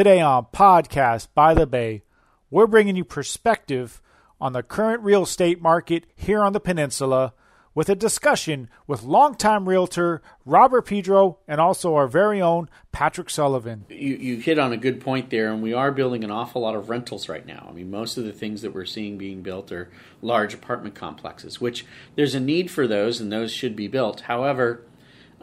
Today on Podcast by the Bay, we're bringing you perspective on the current real estate market here on the peninsula with a discussion with longtime realtor Robert Pedro and also our very own Patrick Sullivan. You, you hit on a good point there, and we are building an awful lot of rentals right now. I mean, most of the things that we're seeing being built are large apartment complexes, which there's a need for those, and those should be built. However,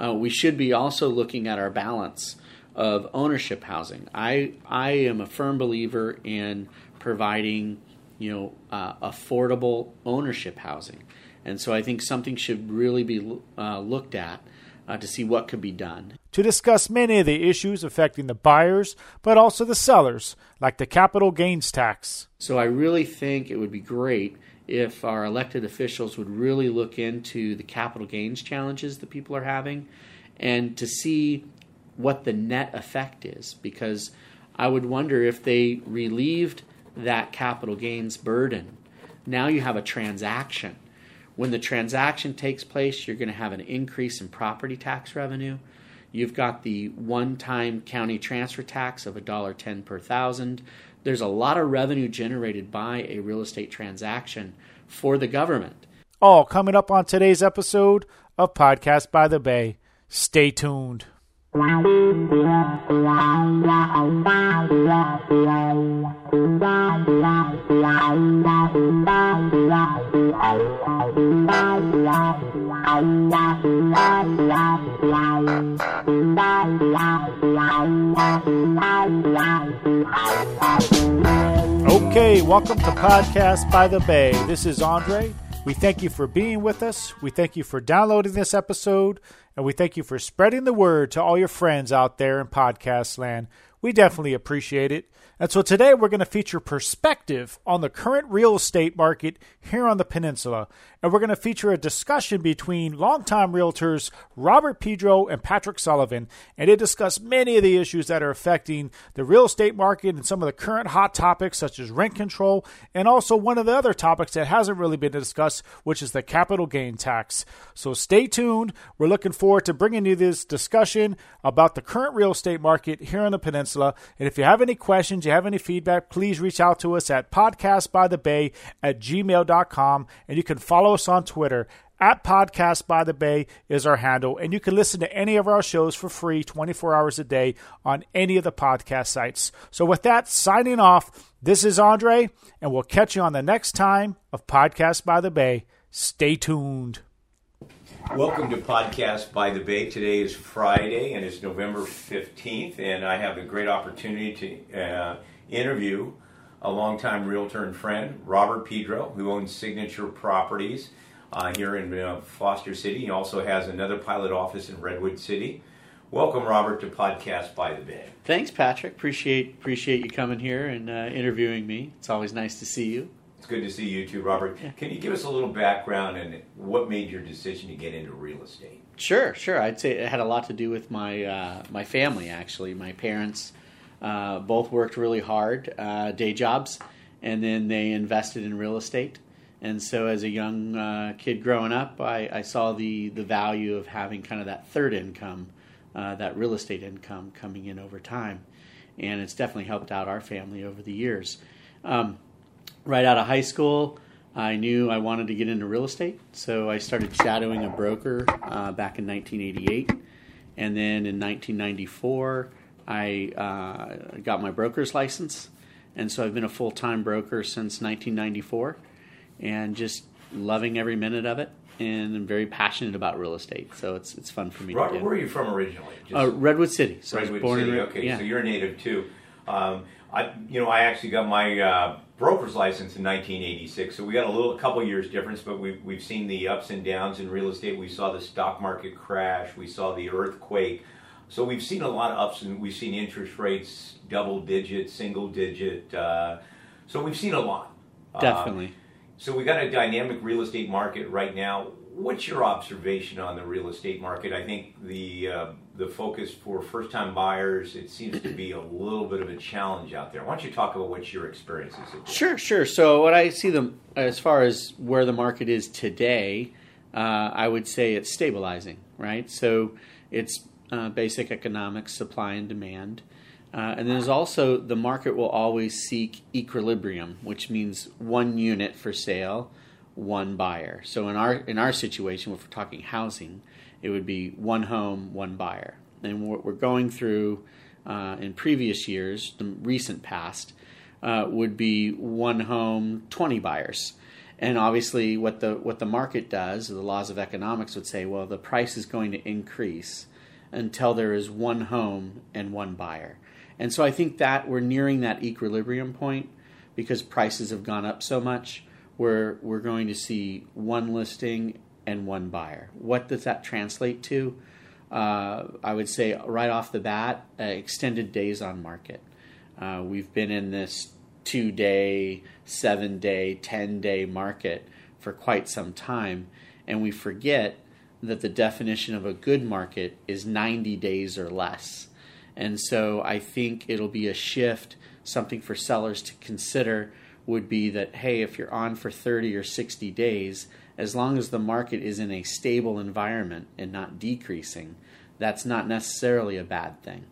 uh, we should be also looking at our balance of ownership housing. I I am a firm believer in providing you know uh, affordable ownership housing. And so I think something should really be uh, looked at uh, to see what could be done. To discuss many of the issues affecting the buyers, but also the sellers, like the capital gains tax. So I really think it would be great if our elected officials would really look into the capital gains challenges that people are having and to see what the net effect is. Because I would wonder if they relieved that capital gains burden, now you have a transaction when the transaction takes place, you're going to have an increase in property tax revenue. You've got the one time county transfer tax of $1.10 per thousand. There's a lot of revenue generated by a real estate transaction for the government. All coming up on today's episode of Podcast by the Bay. Stay tuned. Okay, welcome to Podcast by the Bay. This is Andre. We thank you for being with us. We thank you for downloading this episode, and we thank you for spreading the word to all your friends out there in podcast land. We definitely appreciate it. And so today we're going to feature perspective on the current real estate market here on the peninsula. And we're going to feature a discussion between longtime realtors Robert Pedro and Patrick Sullivan. And they discuss many of the issues that are affecting the real estate market and some of the current hot topics, such as rent control, and also one of the other topics that hasn't really been discussed, which is the capital gain tax. So stay tuned. We're looking forward to bringing you this discussion about the current real estate market here on the peninsula. And if you have any questions, you have any feedback, please reach out to us at podcastbythebay at gmail.com. And you can follow us on Twitter at Podcast by the Bay is our handle, and you can listen to any of our shows for free 24 hours a day on any of the podcast sites. So, with that, signing off, this is Andre, and we'll catch you on the next time of Podcast by the Bay. Stay tuned. Welcome to Podcast by the Bay. Today is Friday and it's November 15th, and I have the great opportunity to uh, interview a longtime realtor and friend, Robert Pedro, who owns Signature Properties uh, here in uh, Foster City. He also has another pilot office in Redwood City. Welcome, Robert, to Podcast by the Bay. Thanks, Patrick. Appreciate appreciate you coming here and uh, interviewing me. It's always nice to see you. It's good to see you too, Robert. Yeah. Can you give us a little background and what made your decision to get into real estate? Sure, sure. I'd say it had a lot to do with my uh, my family. Actually, my parents uh, both worked really hard, uh, day jobs, and then they invested in real estate. And so, as a young uh, kid growing up, I, I, saw the the value of having kind of that third income, uh, that real estate income coming in over time, and it's definitely helped out our family over the years. Um, right out of high school, I knew I wanted to get into real estate, so I started shadowing a broker uh, back in 1988. And then in 1994, I uh, got my broker's license. And so I've been a full time broker since 1994 and just loving every minute of it. And I'm very passionate about real estate, so it's it's fun for me. Robert, where are you from originally? Uh, Redwood City. So Redwood City. okay, yeah. so you're a native too. Um, I, you know, I actually got my uh, broker's license in 1986, so we got a little, a couple years difference, but we've we've seen the ups and downs in real estate. We saw the stock market crash, we saw the earthquake, so we've seen a lot of ups, and we've seen interest rates double digit, single digit. Uh, so we've seen a lot. Definitely. Uh, so we got a dynamic real estate market right now. What's your observation on the real estate market? I think the uh, the focus for first time buyers it seems to be a little bit of a challenge out there. Why don't you talk about what your experiences? Have Sure, sure. So what I see them as far as where the market is today, uh, I would say it's stabilizing. Right. So it's uh, basic economics, supply and demand. Uh, and there's also the market will always seek equilibrium, which means one unit for sale, one buyer. So in our in our situation, if we're talking housing, it would be one home, one buyer. And what we're going through uh, in previous years, the recent past, uh, would be one home, 20 buyers. And obviously, what the what the market does, the laws of economics would say, well, the price is going to increase until there is one home and one buyer. And so I think that we're nearing that equilibrium point because prices have gone up so much. Where we're going to see one listing and one buyer. What does that translate to? Uh, I would say right off the bat, uh, extended days on market. Uh, we've been in this two day, seven day, 10 day market for quite some time, and we forget that the definition of a good market is 90 days or less. And so I think it'll be a shift, something for sellers to consider would be that, hey, if you're on for 30 or 60 days, as long as the market is in a stable environment and not decreasing, that's not necessarily a bad thing.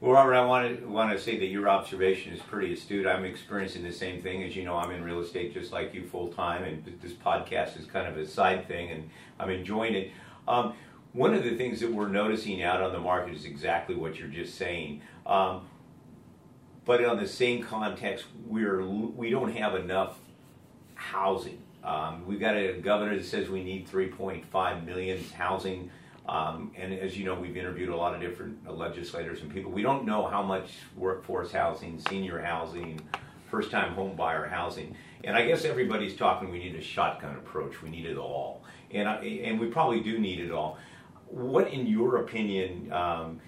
Well, Robert, I want to want to say that your observation is pretty astute. I'm experiencing the same thing. As you know, I'm in real estate just like you, full time, and this podcast is kind of a side thing, and I'm enjoying it. Um, one of the things that we're noticing out on the market is exactly what you're just saying. Um, but on the same context, we're we don't have enough housing. Um, we've got a governor that says we need 3.5 million housing. Um, and as you know, we've interviewed a lot of different legislators and people. We don't know how much workforce housing, senior housing, first time home buyer housing. And I guess everybody's talking we need a shotgun approach. We need it all. And, I, and we probably do need it all. What, in your opinion, um,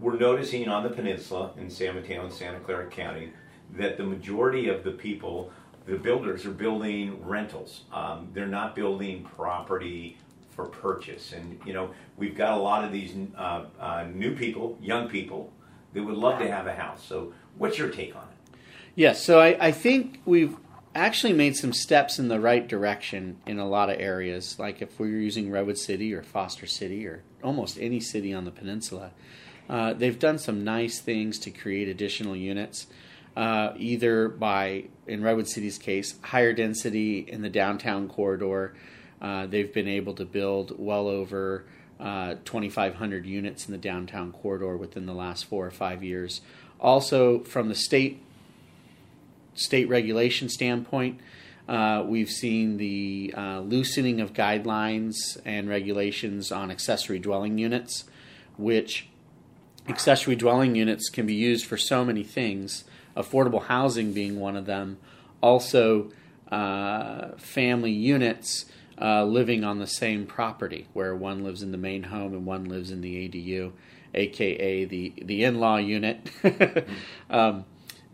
we're noticing on the peninsula in San Mateo and Santa Clara County that the majority of the people, the builders, are building rentals. Um, they're not building property for purchase. And you know, we've got a lot of these uh, uh, new people, young people, that would love to have a house. So, what's your take on it? Yes, so I, I think we've actually made some steps in the right direction in a lot of areas. Like if we're using Redwood City or Foster City or almost any city on the peninsula, uh, they've done some nice things to create additional units. Uh, either by, in Redwood City's case, higher density in the downtown corridor. Uh, they've been able to build well over uh, 2,500 units in the downtown corridor within the last four or five years. Also, from the state state regulation standpoint, uh, we've seen the uh, loosening of guidelines and regulations on accessory dwelling units, which accessory dwelling units can be used for so many things, affordable housing being one of them. Also, uh, family units uh, living on the same property, where one lives in the main home and one lives in the ADU, aka the the in law unit. um,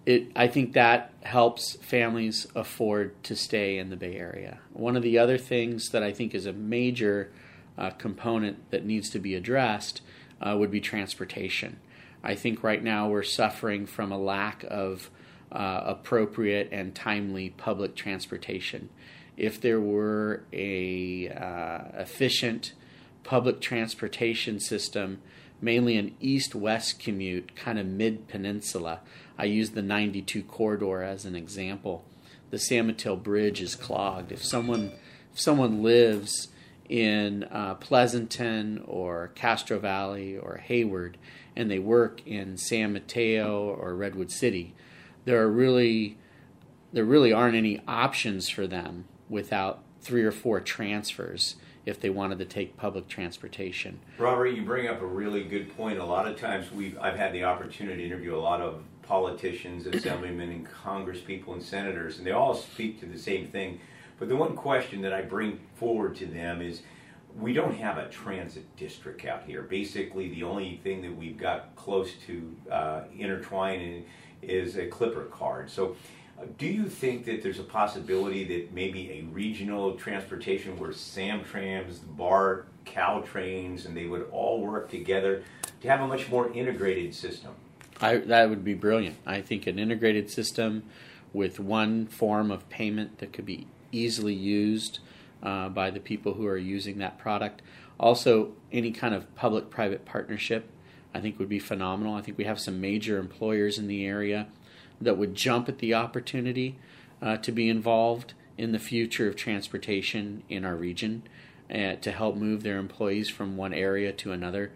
it, I think that helps families afford to stay in the Bay Area. One of the other things that I think is a major uh, component that needs to be addressed uh, would be transportation. I think right now we're suffering from a lack of uh, appropriate and timely public transportation. If there were a uh, efficient public transportation system, mainly an east-west commute, kind of mid-peninsula, I use the 92 corridor as an example. The San Mateo Bridge is clogged. If someone if someone lives in uh, Pleasanton or Castro Valley or Hayward and they work in San Mateo or Redwood City, there are really there really aren't any options for them without three or four transfers if they wanted to take public transportation. Robert, you bring up a really good point. A lot of times we've I've had the opportunity to interview a lot of politicians, assemblymen, and congresspeople and senators, and they all speak to the same thing. But the one question that I bring forward to them is we don't have a transit district out here. Basically, the only thing that we've got close to uh, intertwining is a Clipper card. So, do you think that there's a possibility that maybe a regional transportation where SamTrans, BART, Caltrains, and they would all work together to have a much more integrated system? I, that would be brilliant. I think an integrated system with one form of payment that could be easily used uh, by the people who are using that product. Also, any kind of public private partnership. I think would be phenomenal. I think we have some major employers in the area that would jump at the opportunity uh, to be involved in the future of transportation in our region uh, to help move their employees from one area to another.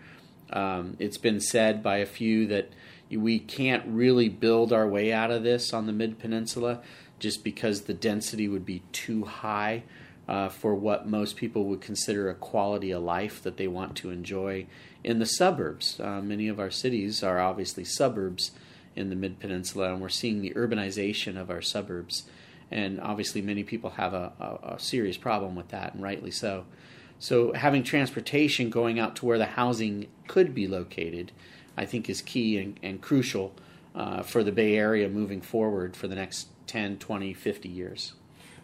Um, it's been said by a few that we can't really build our way out of this on the Mid Peninsula just because the density would be too high uh, for what most people would consider a quality of life that they want to enjoy in the suburbs. Uh, many of our cities are obviously suburbs in the Mid Peninsula, and we're seeing the urbanization of our suburbs. And obviously, many people have a, a, a serious problem with that, and rightly so. So, having transportation going out to where the housing could be located, I think, is key and, and crucial uh, for the Bay Area moving forward for the next 10, 20, 50 years.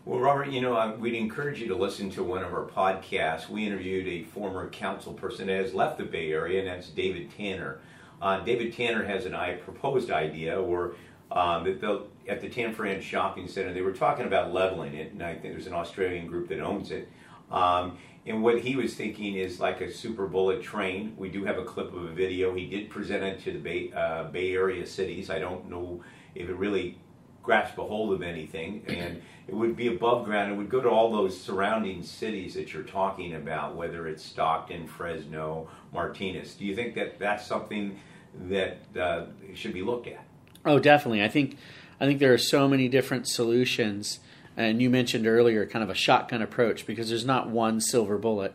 Well, Robert, you know, we'd encourage you to listen to one of our podcasts. We interviewed a former council person that has left the Bay Area, and that's David Tanner. Uh, David Tanner has an I proposed idea where um, at, the, at the Tanforan Shopping Center, they were talking about leveling it, and I think there's an Australian group that owns it. Um, and what he was thinking is like a super bullet train. We do have a clip of a video. He did present it to the Bay, uh, Bay Area cities. I don't know if it really grasp a hold of anything, and it would be above ground. It would go to all those surrounding cities that you're talking about, whether it's Stockton, Fresno, Martinez. Do you think that that's something that uh, should be looked at? Oh, definitely. I think I think there are so many different solutions, and you mentioned earlier kind of a shotgun approach because there's not one silver bullet.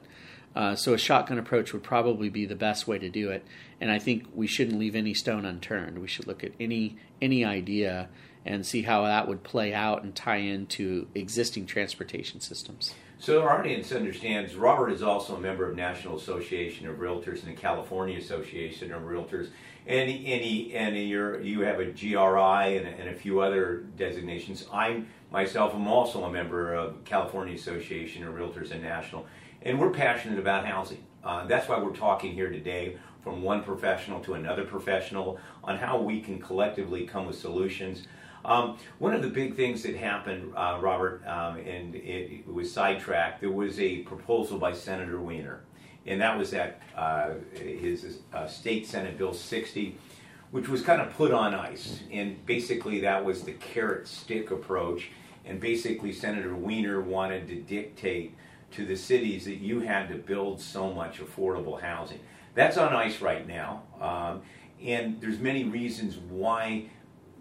Uh, so a shotgun approach would probably be the best way to do it, and I think we shouldn't leave any stone unturned. We should look at any any idea and see how that would play out and tie into existing transportation systems. So our audience understands Robert is also a member of National Association of Realtors and the California Association of Realtors, and and, he, and you're, you have a GRI and, and a few other designations. I myself am also a member of California Association of Realtors and National, and we're passionate about housing. Uh, that's why we're talking here today from one professional to another professional on how we can collectively come with solutions. Um, one of the big things that happened, uh, Robert, um, and it, it, was sidetracked, there was a proposal by Senator Wiener, and that was at uh, his uh, state Senate Bill 60, which was kind of put on ice. And basically, that was the carrot stick approach. And basically, Senator Wiener wanted to dictate to the cities that you had to build so much affordable housing. That's on ice right now. Um, and there's many reasons why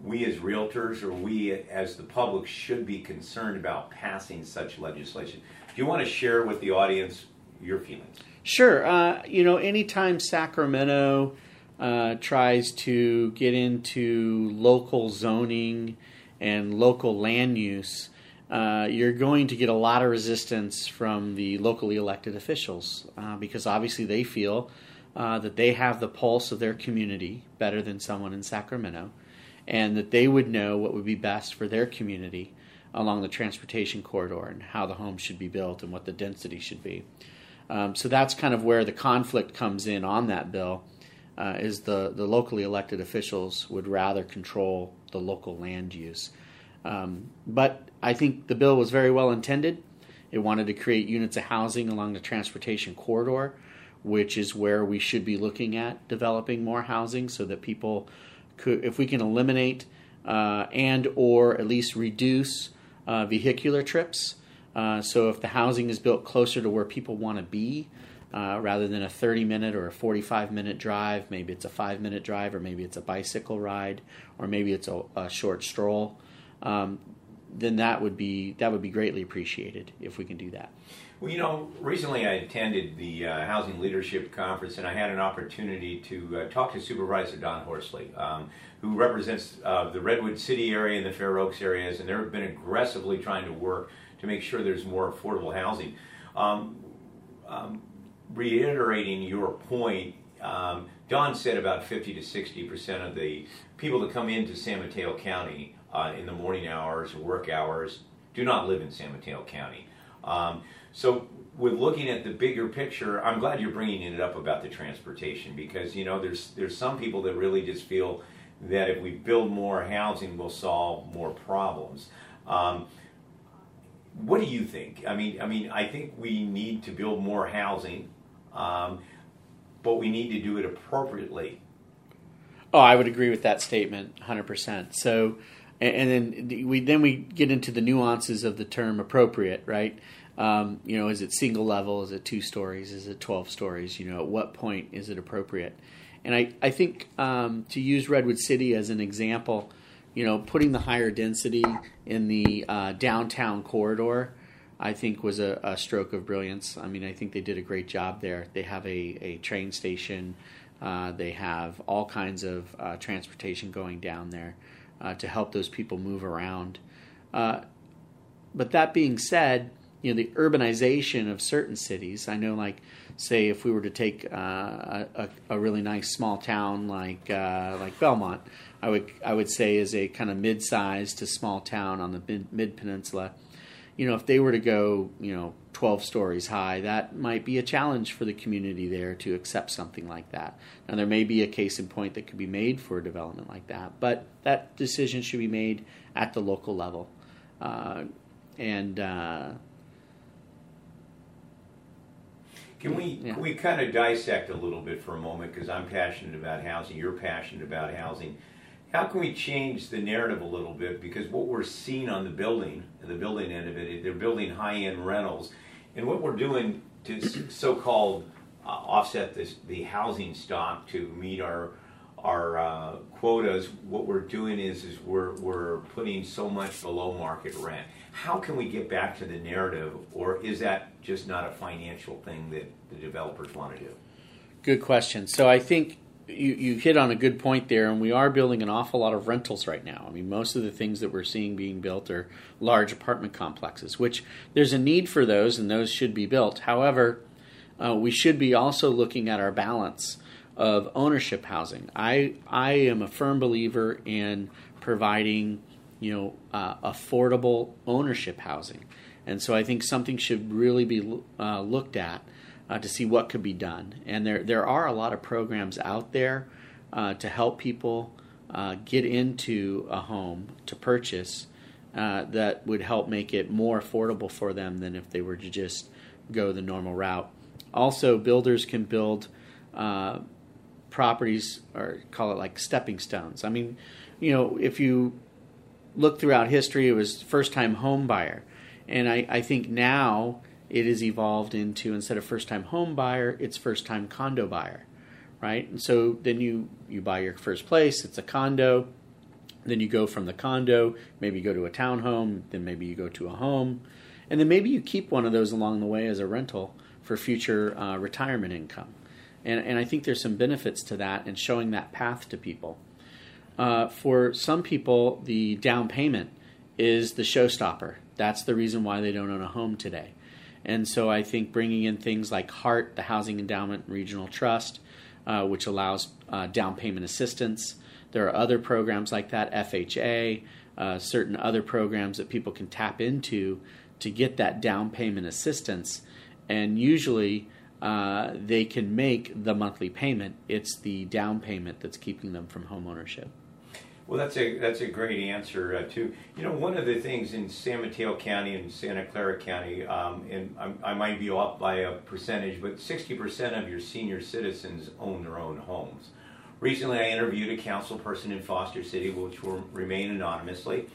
we as realtors or we as the public should be concerned about passing such legislation. Do you want to share with the audience your feelings? Sure. Uh, you know, anytime Sacramento uh, tries to get into local zoning and local land use, uh, you're going to get a lot of resistance from the locally elected officials uh, because obviously they feel uh, that they have the pulse of their community better than someone in Sacramento and that they would know what would be best for their community along the transportation corridor and how the homes should be built and what the density should be. Um, so that's kind of where the conflict comes in on that bill. Uh, is the, the locally elected officials would rather control the local land use. Um, but I think the bill was very well intended. It wanted to create units of housing along the transportation corridor, which is where we should be looking at developing more housing so that people could, if we can eliminate uh, and or at least reduce uh, vehicular trips. Uh, so if the housing is built closer to where people want to be, uh, rather than a 30 minute or a 45 minute drive, maybe it's a five minute drive, or maybe it's a bicycle ride, or maybe it's a, a short stroll. Um, then that would be that would be greatly appreciated if we can do that. Well, you know, recently I attended the uh, Housing Leadership Conference and I had an opportunity to uh, talk to Supervisor Don Horsley, um, who represents uh, the Redwood City area and the Fair Oaks areas, and they've been aggressively trying to work to make sure there's more affordable housing. Um, um, reiterating your point, um, Don said about 50 to 60 percent of the people that come into San Mateo County uh, in the morning hours or work hours do not live in San Mateo County. Um, so with looking at the bigger picture, I'm glad you're bringing it up about the transportation because you know there's there's some people that really just feel that if we build more housing, we'll solve more problems. Um, what do you think? I mean, I mean, I think we need to build more housing, um, but we need to do it appropriately Oh, I would agree with that statement, hundred percent. So, and, then we then we get into the nuances of the term appropriate, right? Um, you know, is it single level? Is it two stories? Is it twelve stories? You know, at what point is it appropriate? And I I think um, to use Redwood City as an example, you know, putting the higher density in the uh, downtown corridor. I think was a, a, stroke of brilliance. I mean, I think they did a great job there. They have a, a train station, uh, they have all kinds of uh, transportation going down there uh, to help those people move around. Uh, but that being said, you know the urbanization of certain cities. I know, like say, if we were to take uh, a, a, really nice small town like uh, like Belmont, I would I would say is a kind of mid-sized to small town on the mid peninsula. You know, if they were to go, you know, 12 stories high, that might be a challenge for the community there to accept something like that. Now, there may be a case in point that could be made for a development like that, but that decision should be made at the local level. Uh, and uh, can we yeah. can we kind of dissect a little bit for a moment because I'm passionate about housing, you're passionate about housing. How can we change the narrative a little bit? Because what we're seeing on the building, the building end of it, they're building high-end rentals, and what we're doing to so-called uh, offset this, the housing stock to meet our our uh, quotas, what we're doing is is we're we're putting so much below market rent. How can we get back to the narrative, or is that just not a financial thing that the developers want to do? Good question. So I think you, you hit on a good point there, and we are building an awful lot of rentals right now. I mean, most of the things that we're seeing being built are large apartment complexes, which there's a need for those, and those should be built. However, uh, we should be also looking at our balance of ownership housing. I I am a firm believer in providing, you know, uh, affordable ownership housing, and so I think something should really be uh, looked at uh, to see what could be done. And there there are a lot of programs out there uh, to help people uh, get into a home to purchase uh, that would help make it more affordable for them than if they were to just go the normal route. Also, builders can build properties or call it like stepping stones. I mean, you know, if you look throughout history, it was first time home buyer. And I, I think now it has evolved into instead of first time home buyer, it's first time condo buyer, right? And so then you you buy your first place, it's a condo. Then you go from the condo, maybe you go to a townhome, then maybe you go to a home, and then maybe you keep one of those along the way as a rental for future uh, retirement income. And, and I think there's some benefits to that and showing that path to people. Uh, for some people, the down payment is the showstopper. That's the reason why they don't own a home today. And so I think bringing in things like HEART, the Housing Endowment Regional Trust, uh, which allows uh, down payment assistance. There are other programs like that, FHA, uh, certain other programs that people can tap into to get that down payment assistance. And usually uh, they can make the monthly payment. It's the down payment that's keeping them from home ownership. Well, that's a that's a great answer uh, too. You know, one of the things in San Mateo County and Santa Clara County, um, and I, I, might be off by a percentage, but 60% of your senior citizens own their own homes. Recently, I interviewed a council person in Foster City, which will remain anonymously.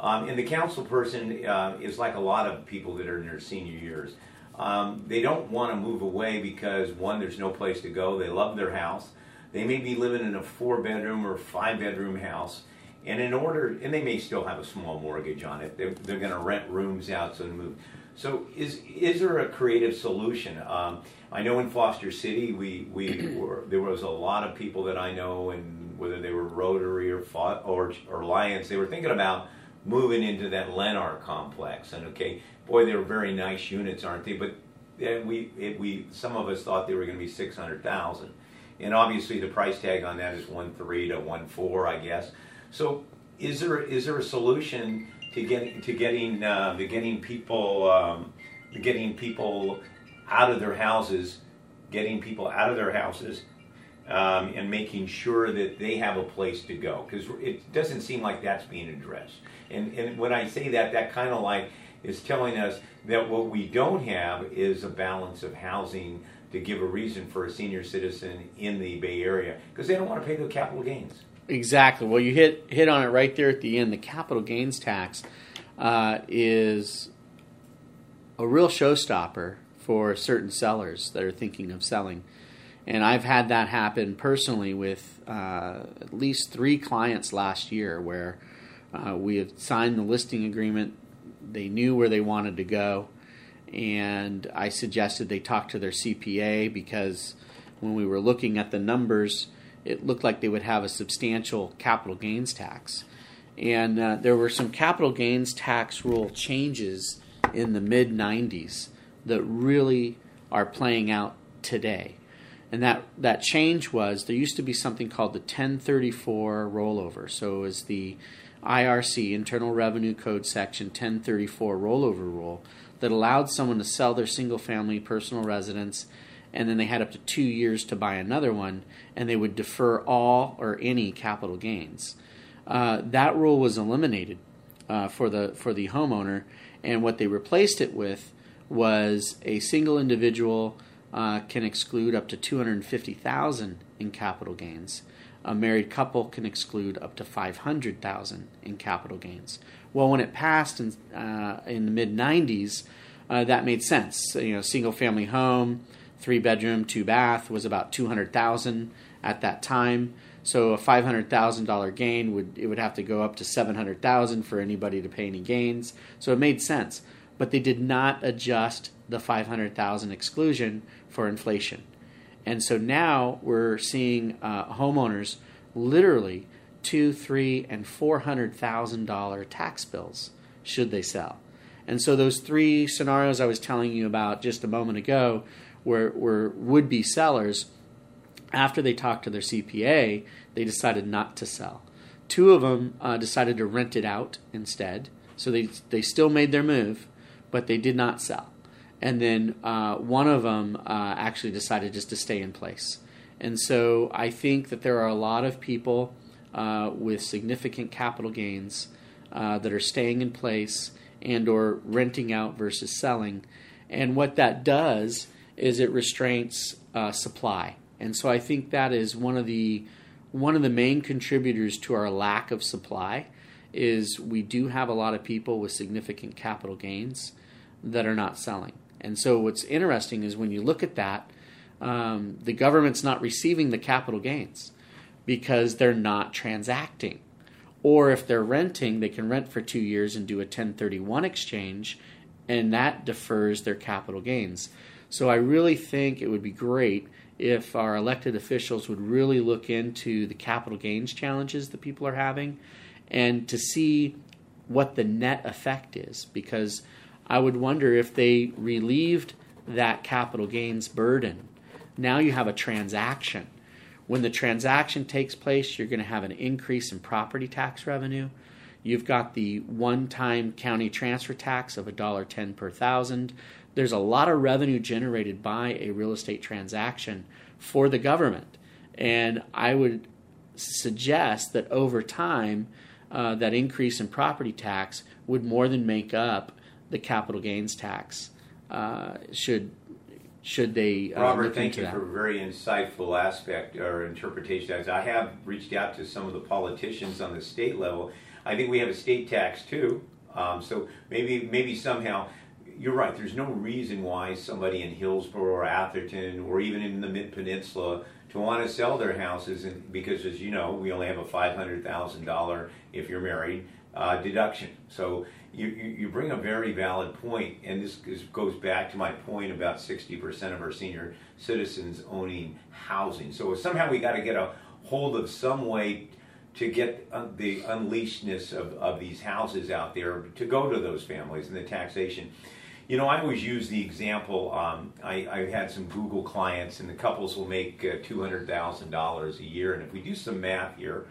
Um, and the council person uh, is like a lot of people that are in their senior years. Um, they don't want to move away because one, there's no place to go. They love their house they may be living in a four bedroom or five bedroom house, and in order, and they may still have a small mortgage on it. They're, they're going to rent rooms out so they move. So is is there a creative solution? Um, I know in Foster City, we we were there was a lot of people that I know, and whether they were Rotary or or or Lions, they were thinking about moving into that Lennar complex. And okay, boy, they were very nice units, aren't they? But we it, we some of us thought they were going to be six hundred thousand and obviously the price tag on that is one three to one four, I guess. So is there is there a solution to getting to getting uh, to getting people um, getting people out of their houses, getting people out of their houses, um, and making sure that they have a place to go because it doesn't seem like that's being addressed. And and when I say that, that kind of like is telling us that what we don't have is a balance of housing to give a reason for a senior citizen in the Bay Area because they don't want to pay the capital gains. Exactly. Well, you hit hit on it right there at the end. The capital gains tax uh, is a real showstopper for certain sellers that are thinking of selling. And I've had that happen personally with uh, at least three clients last year where uh, we have signed the listing agreement. They knew where they wanted to go. And I suggested they talk to their CPA because when we were looking at the numbers, it looked like they would have a substantial capital gains tax. And uh, there were some capital gains tax rule changes in the mid 90s that really are playing out today. And that, that change was there used to be something called the 1034 rollover. So it was the IRC, Internal Revenue Code Section 1034 rollover rule, that allowed someone to sell their single family personal residence and then they had up to two years to buy another one, and they would defer all or any capital gains. Uh, that rule was eliminated uh, for the for the homeowner, and what they replaced it with was a single individual uh, can exclude up to two hundred fifty thousand in capital gains. A married couple can exclude up to five hundred thousand in capital gains. Well, when it passed in uh, in the mid '90s, uh, that made sense. You know, single family home three bedroom, two bath was about two hundred thousand at that time. So a five hundred thousand dollar gain would it would have to go up to seven hundred thousand for anybody to pay any gains. So it made sense, but they did not adjust the five hundred thousand exclusion for inflation, and so now we're seeing uh, homeowners literally two, three, and four hundred thousand dollar tax bills should they sell. And so those three scenarios I was telling you about just a moment ago were, were would be sellers, after they talked to their CPA, they decided not to sell. Two of them uh, decided to rent it out instead. So they, they still made their move, but they did not sell. And then uh, one of them uh, actually decided just to stay in place. And so I think that there are a lot of people uh, with significant capital gains uh, that are staying in place and or renting out versus selling. And what that does is it restrains uh, supply, and so I think that is one of the one of the main contributors to our lack of supply is we do have a lot of people with significant capital gains that are not selling. And so what's interesting is when you look at that, um, the government's not receiving the capital gains because they're not transacting. Or if they're renting, they can rent for two years and do a 1031 exchange, and that defers their capital gains. So I really think it would be great if our elected officials would really look into the capital gains challenges that people are having and to see what the net effect is because I would wonder if they relieved that capital gains burden. Now you have a transaction. When the transaction takes place, you're going to have an increase in property tax revenue. You've got the one time county transfer tax of $1.10 per thousand there's a lot of revenue generated by a real estate transaction for the government. And I would suggest that over time, uh, that increase in property tax would more than make up the capital gains tax. Uh, should should they uh, Robert, thank you that. for a very insightful aspect or interpretation. As I have reached out to some of the politicians on the state level, I think we have a state tax too. Um, so maybe maybe somehow you're right. There's no reason why somebody in Hillsborough or Atherton or even in the Mid Peninsula to want to sell their houses, and because as you know, we only have a five hundred thousand dollar if you're married uh, deduction. So you, you, bring a very valid point, and this, goes back to my point about sixty percent of our senior citizens owning housing. So somehow we got to get a hold of some way to get the unleashedness of, of these houses out there to go to those families and the taxation. You know, I always use the example. Um, I, I've had some Google clients, and the couples will make uh, two hundred thousand dollars a year. And if we do some math here,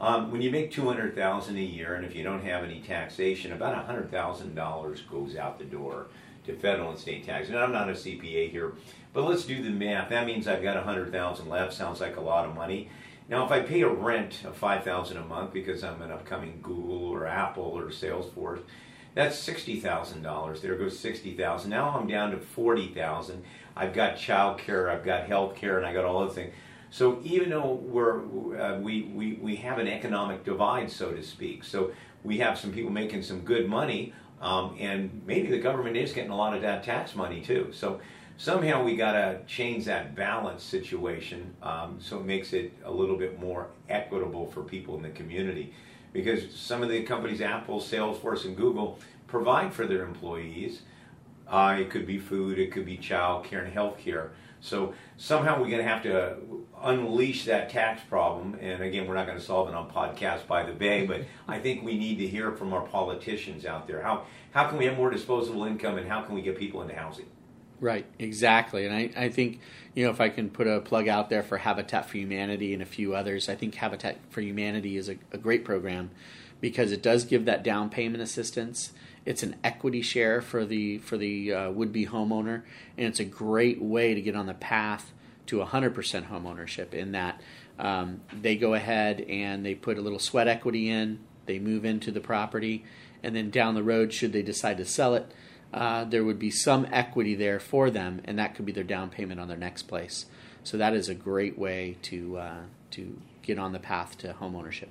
um, when you make two hundred thousand a year, and if you don't have any taxation, about hundred thousand dollars goes out the door to federal and state tax. And I'm not a CPA here, but let's do the math. That means I've got hundred thousand left. Sounds like a lot of money. Now, if I pay a rent of five thousand a month because I'm an upcoming Google or Apple or Salesforce, That's sixty thousand dollars. There goes sixty thousand. Now I'm down to forty thousand. I've got child care, I've got health care, and I got all other things. So even though we're uh, we, we we have an economic divide, so to speak, so we have some people making some good money, um, and maybe the government is getting a lot of that tax money too. So somehow we got to change that balance situation um, so it makes it a little bit more equitable for people in the community. Because some of the companies apple salesforce and google provide for their employees. Uh, it could be food it could be child care and health care so somehow we're going to have to unleash that tax problem and again we're not going to solve it on podcast by the bay but i think we need to hear from our politicians out there how how can we have more disposable income and how can we get people into housing Right, exactly. And I, I think, you know, if I can put a plug out there for Habitat for Humanity and a few others, I think Habitat for Humanity is a, a great program because it does give that down payment assistance. It's an equity share for the for the uh, would be homeowner, and it's a great way to get on the path to 100% home ownership. In that um, they go ahead and they put a little sweat equity in, they move into the property, and then down the road, should they decide to sell it, uh, there would be some equity there for them, and that could be their down payment on their next place. So that is a great way to uh, to get on the path to home ownership.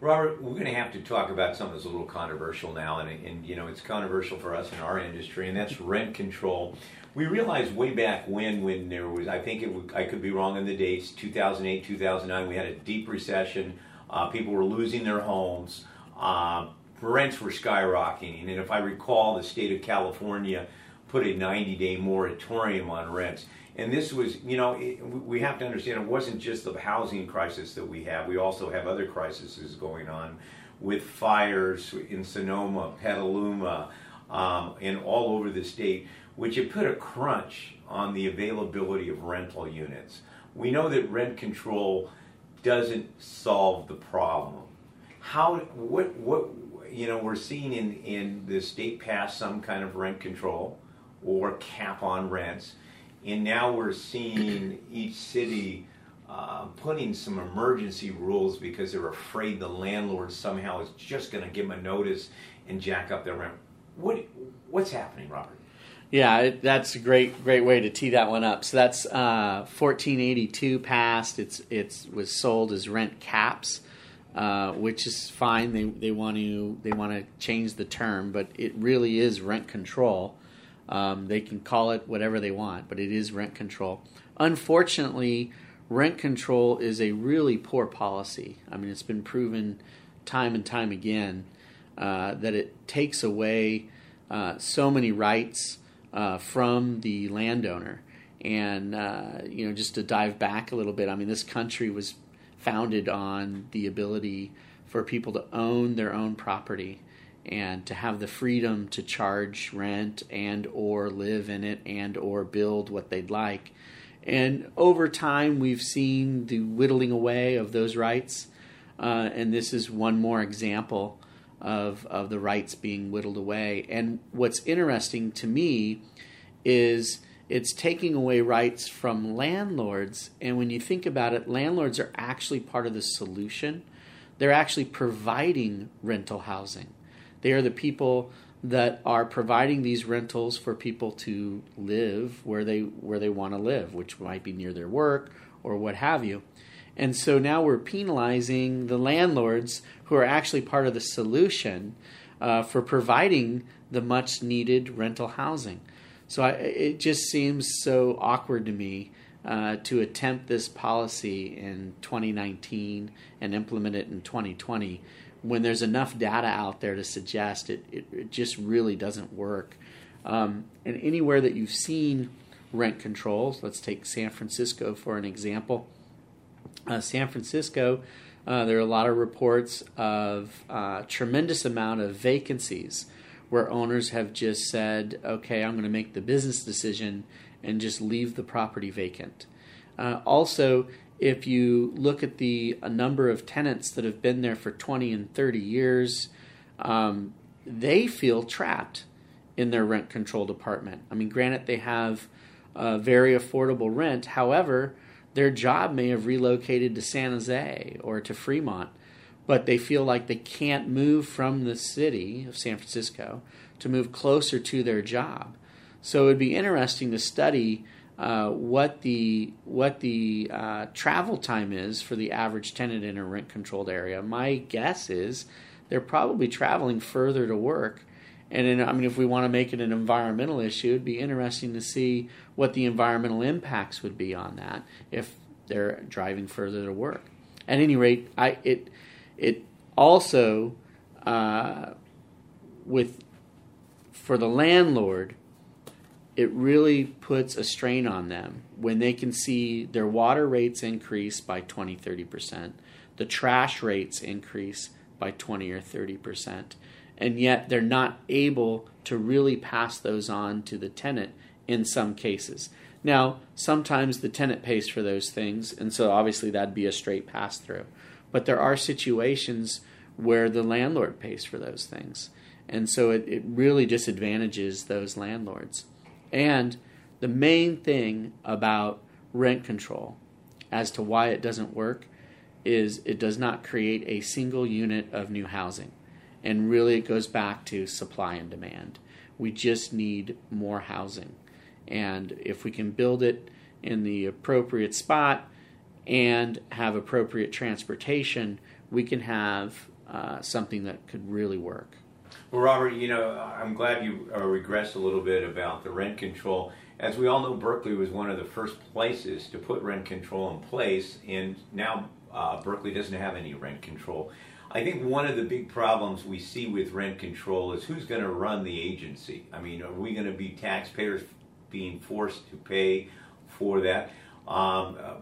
Robert, we're going to have to talk about something that's a little controversial now, and, and you know it's controversial for us in our industry, and that's rent control. We realized way back when, when there was, I think it, I could be wrong in the dates, 2008, 2009, we had a deep recession. Uh, people were losing their homes. Uh, rents were skyrocketing. And if I recall, the state of California put a 90 day moratorium on rents. And this was, you know, it, we have to understand it wasn't just the housing crisis that we have. We also have other crises going on with fires in Sonoma, Petaluma, um, and all over the state, which had put a crunch on the availability of rental units. We know that rent control doesn't solve the problem. How, what, what, you know, we're seeing in, in the state pass some kind of rent control or cap on rents. And now we're seeing each city uh, putting some emergency rules because they're afraid the landlord somehow is just going to give them a notice and jack up their rent. What, what's happening, Robert? Yeah, that's a great great way to tee that one up. So that's uh, 1482 passed. It's it's was sold as rent caps. Uh, which is fine. They they want to they want to change the term, but it really is rent control. Um, they can call it whatever they want, but it is rent control. Unfortunately, rent control is a really poor policy. I mean, it's been proven time and time again uh, that it takes away uh, so many rights uh, from the landowner. And uh, you know, just to dive back a little bit, I mean, this country was founded on the ability for people to own their own property and to have the freedom to charge rent and or live in it and or build what they'd like and over time we've seen the whittling away of those rights uh, and this is one more example of, of the rights being whittled away and what's interesting to me is it's taking away rights from landlords. And when you think about it, landlords are actually part of the solution. They're actually providing rental housing. They are the people that are providing these rentals for people to live where they where they want to live, which might be near their work or what have you. And so now we're penalizing the landlords who are actually part of the solution uh, for providing the much needed rental housing. So I, it just seems so awkward to me uh, to attempt this policy in 2019 and implement it in 2020 when there's enough data out there to suggest it, it, it just really doesn't work. Um, and anywhere that you've seen rent controls, let's take San Francisco for an example. Uh, San Francisco, uh, there are a lot of reports of uh, tremendous amount of vacancies where owners have just said, okay, I'm going to make the business decision and just leave the property vacant. Uh, also, if you look at the number of tenants that have been there for 20 and 30 years, um, they feel trapped in their rent control apartment. I mean, granted, they have very affordable rent. However, their job may have relocated to San Jose or to Fremont, but they feel like they can't move from the city of San Francisco to move closer to their job. So it would be interesting to study uh, what the what the uh, travel time is for the average tenant in a rent controlled area. My guess is they're probably traveling further to work. And in, I mean, if we want to make it an environmental issue, it'd be interesting to see what the environmental impacts would be on that if they're driving further to work. At any rate, I it it also uh, with for the landlord it really puts a strain on them. When they can see their water rates increase by 20 30% the trash rates increase by 20 or 30% and yet they're not able to really pass those on to the tenant in some cases. Now sometimes the tenant pays for those things and so obviously that'd be a straight pass through but there are situations where the landlord pays for those things and so it, it really disadvantages those landlords and the main thing about rent control as to why it doesn't work is it does not create a single unit of new housing. And really, it goes back to supply and demand. We just need more housing. And if we can build it in the appropriate spot and have appropriate transportation, we can have uh, something that could really work. Well, Robert, you know, I'm glad you uh, regressed a little bit about the rent control. As we all know, Berkeley was one of the first places to put rent control in place, and now uh, Berkeley doesn't have any rent control. I think one of the big problems we see with rent control is who's going to run the agency. I mean, are we going to be taxpayers being forced to pay for that? Um, uh,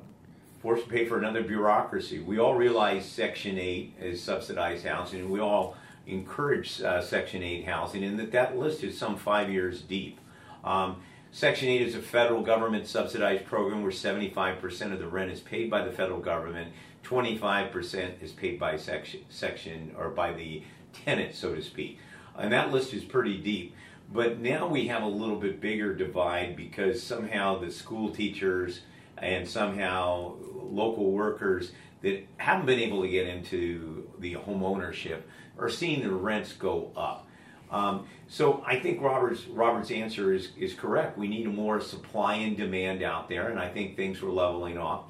forced to pay for another bureaucracy. We all realize Section 8 is subsidized housing, and we all encourage uh, Section 8 housing, and that that list is some five years deep. Um, Section 8 is a federal government subsidized program where 75% of the rent is paid by the federal government, 25% is paid by section, section or by the tenant, so to speak. And that list is pretty deep. But now we have a little bit bigger divide because somehow the school teachers and somehow local workers that haven't been able to get into the home ownership are seeing the rents go up. Um, so I think Robert's Robert's answer is, is correct. We need more supply and demand out there, and I think things were leveling off.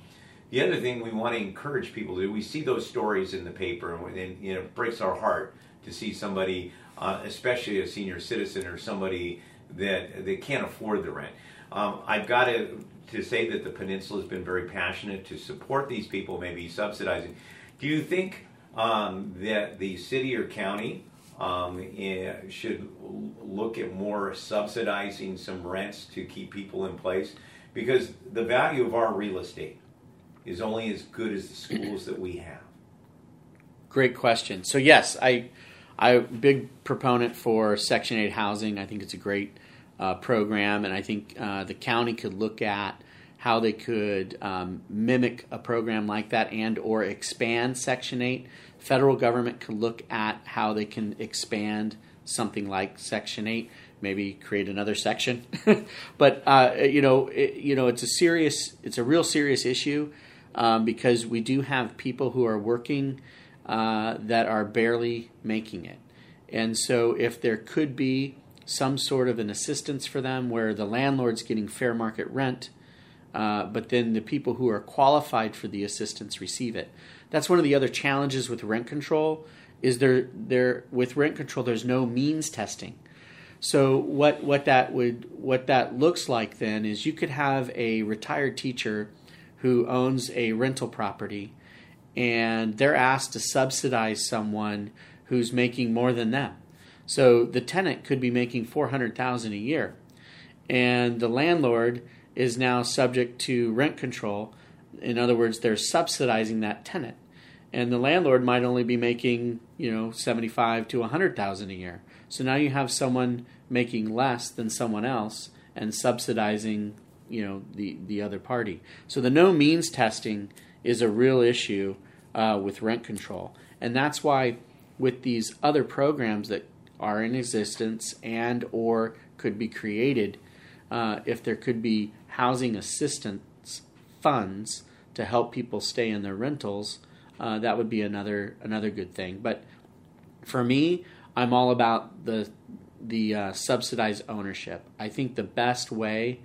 The other thing we want to encourage people to do, we see those stories in the paper, and, and you know, it breaks our heart to see somebody, uh, especially a senior citizen or somebody that that can't afford the rent. Um, I've got to to say that the peninsula has been very passionate to support these people, maybe subsidizing. Do you think um, that the city or county um, eh, should look at more subsidizing some rents to keep people in place because the value of our real estate is only as good as the schools that we have. Great question. So yes, I a big proponent for Section 8 housing. I think it's a great uh, program, and I think uh, the county could look at how they could um, mimic a program like that and or expand Section 8. Federal government could look at how they can expand something like Section 8, maybe create another section. but uh, you know, it, you know, it's a serious, it's a real serious issue um, because we do have people who are working uh, that are barely making it, and so if there could be some sort of an assistance for them where the landlord's getting fair market rent uh, but then the people who are qualified for the assistance receive it. That's one of the other challenges with rent control. Is there there with rent control? There's no means testing. So what what that would what that looks like then is you could have a retired teacher who owns a rental property, and they're asked to subsidize someone who's making more than them. So the tenant could be making four hundred thousand a year, and the landlord is now subject to rent control. In other words, they're subsidizing that tenant, and the landlord might only be making you know seventy five to a hundred thousand a year. So now you have someone making less than someone else and subsidizing you know the the other party. So the no means testing is a real issue uh, with rent control, and that's why with these other programs that are in existence and or could be created, uh, if there could be housing assistance funds to help people stay in their rentals, uh, that would be another another good thing. But for me, I'm all about the the uh, subsidized ownership. I think the best way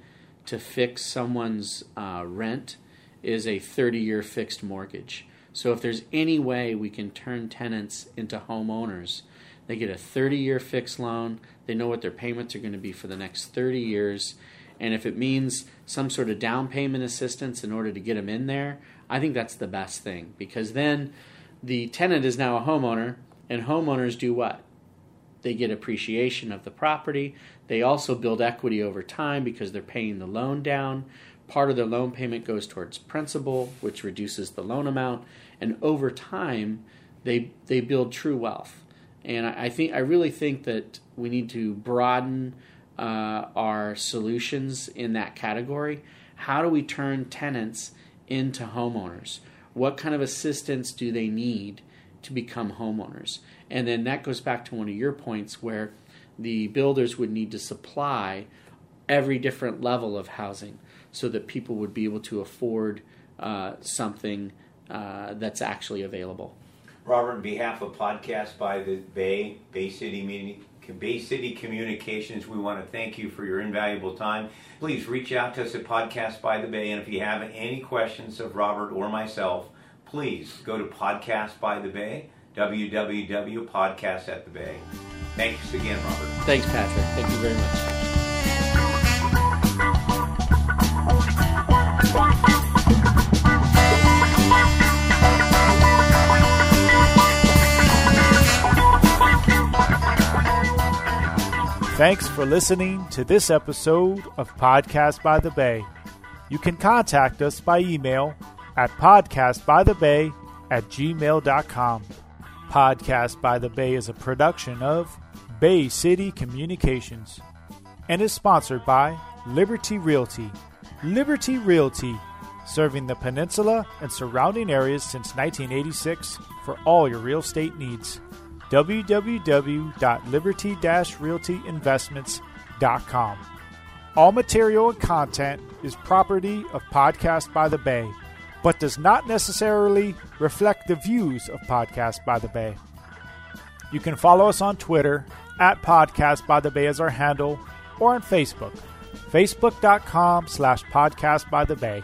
to fix someone's uh, rent is a 30 year fixed mortgage. So if there's any way we can turn tenants into homeowners, they get a 30 year fixed loan, they know what their payments are going to be for the next 30 years, and if it means some sort of down payment assistance in order to get them in there, I think that's the best thing because then the tenant is now a homeowner, and homeowners do what? They get appreciation of the property. They also build equity over time because they're paying the loan down. Part of their loan payment goes towards principal, which reduces the loan amount, and over time, they they build true wealth. And I, I think I really think that we need to broaden uh, our solutions in that category. How do we turn tenants into homeowners? What kind of assistance do they need to become homeowners? And then that goes back to one of your points where the builders would need to supply every different level of housing so that people would be able to afford uh, something uh, that's actually available. Robert, on behalf of Podcast by the Bay, Bay City, Bay City Communications, we want to thank you for your invaluable time. Please reach out to us at Podcast by the Bay, and if you have any questions of Robert or myself, please go to Podcast by the Bay, www.podcast at the Bay. Thanks again, Robert. Thanks, Patrick. Thank you very much. Thanks for listening to this episode of Podcast by the Bay. You can contact us by email at podcastbythebay at gmail.com. Podcast by the Bay is a production of Bay City Communications and is sponsored by Liberty Realty. Liberty Realty, serving the peninsula and surrounding areas since 1986 for all your real estate needs www.liberty-realtyinvestments.com. All material and content is property of Podcast by the Bay, but does not necessarily reflect the views of Podcast by the Bay. You can follow us on Twitter at Podcast by the Bay as our handle, or on Facebook, facebook.com slash podcast by the bay.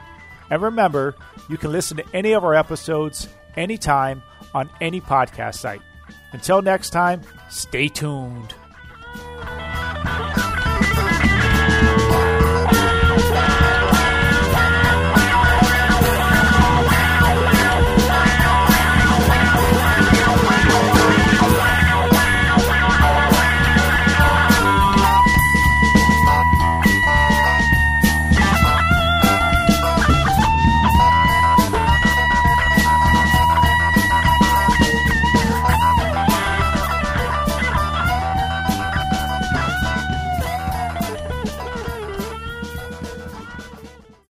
And remember, you can listen to any of our episodes anytime on any podcast site. Until next time, stay tuned.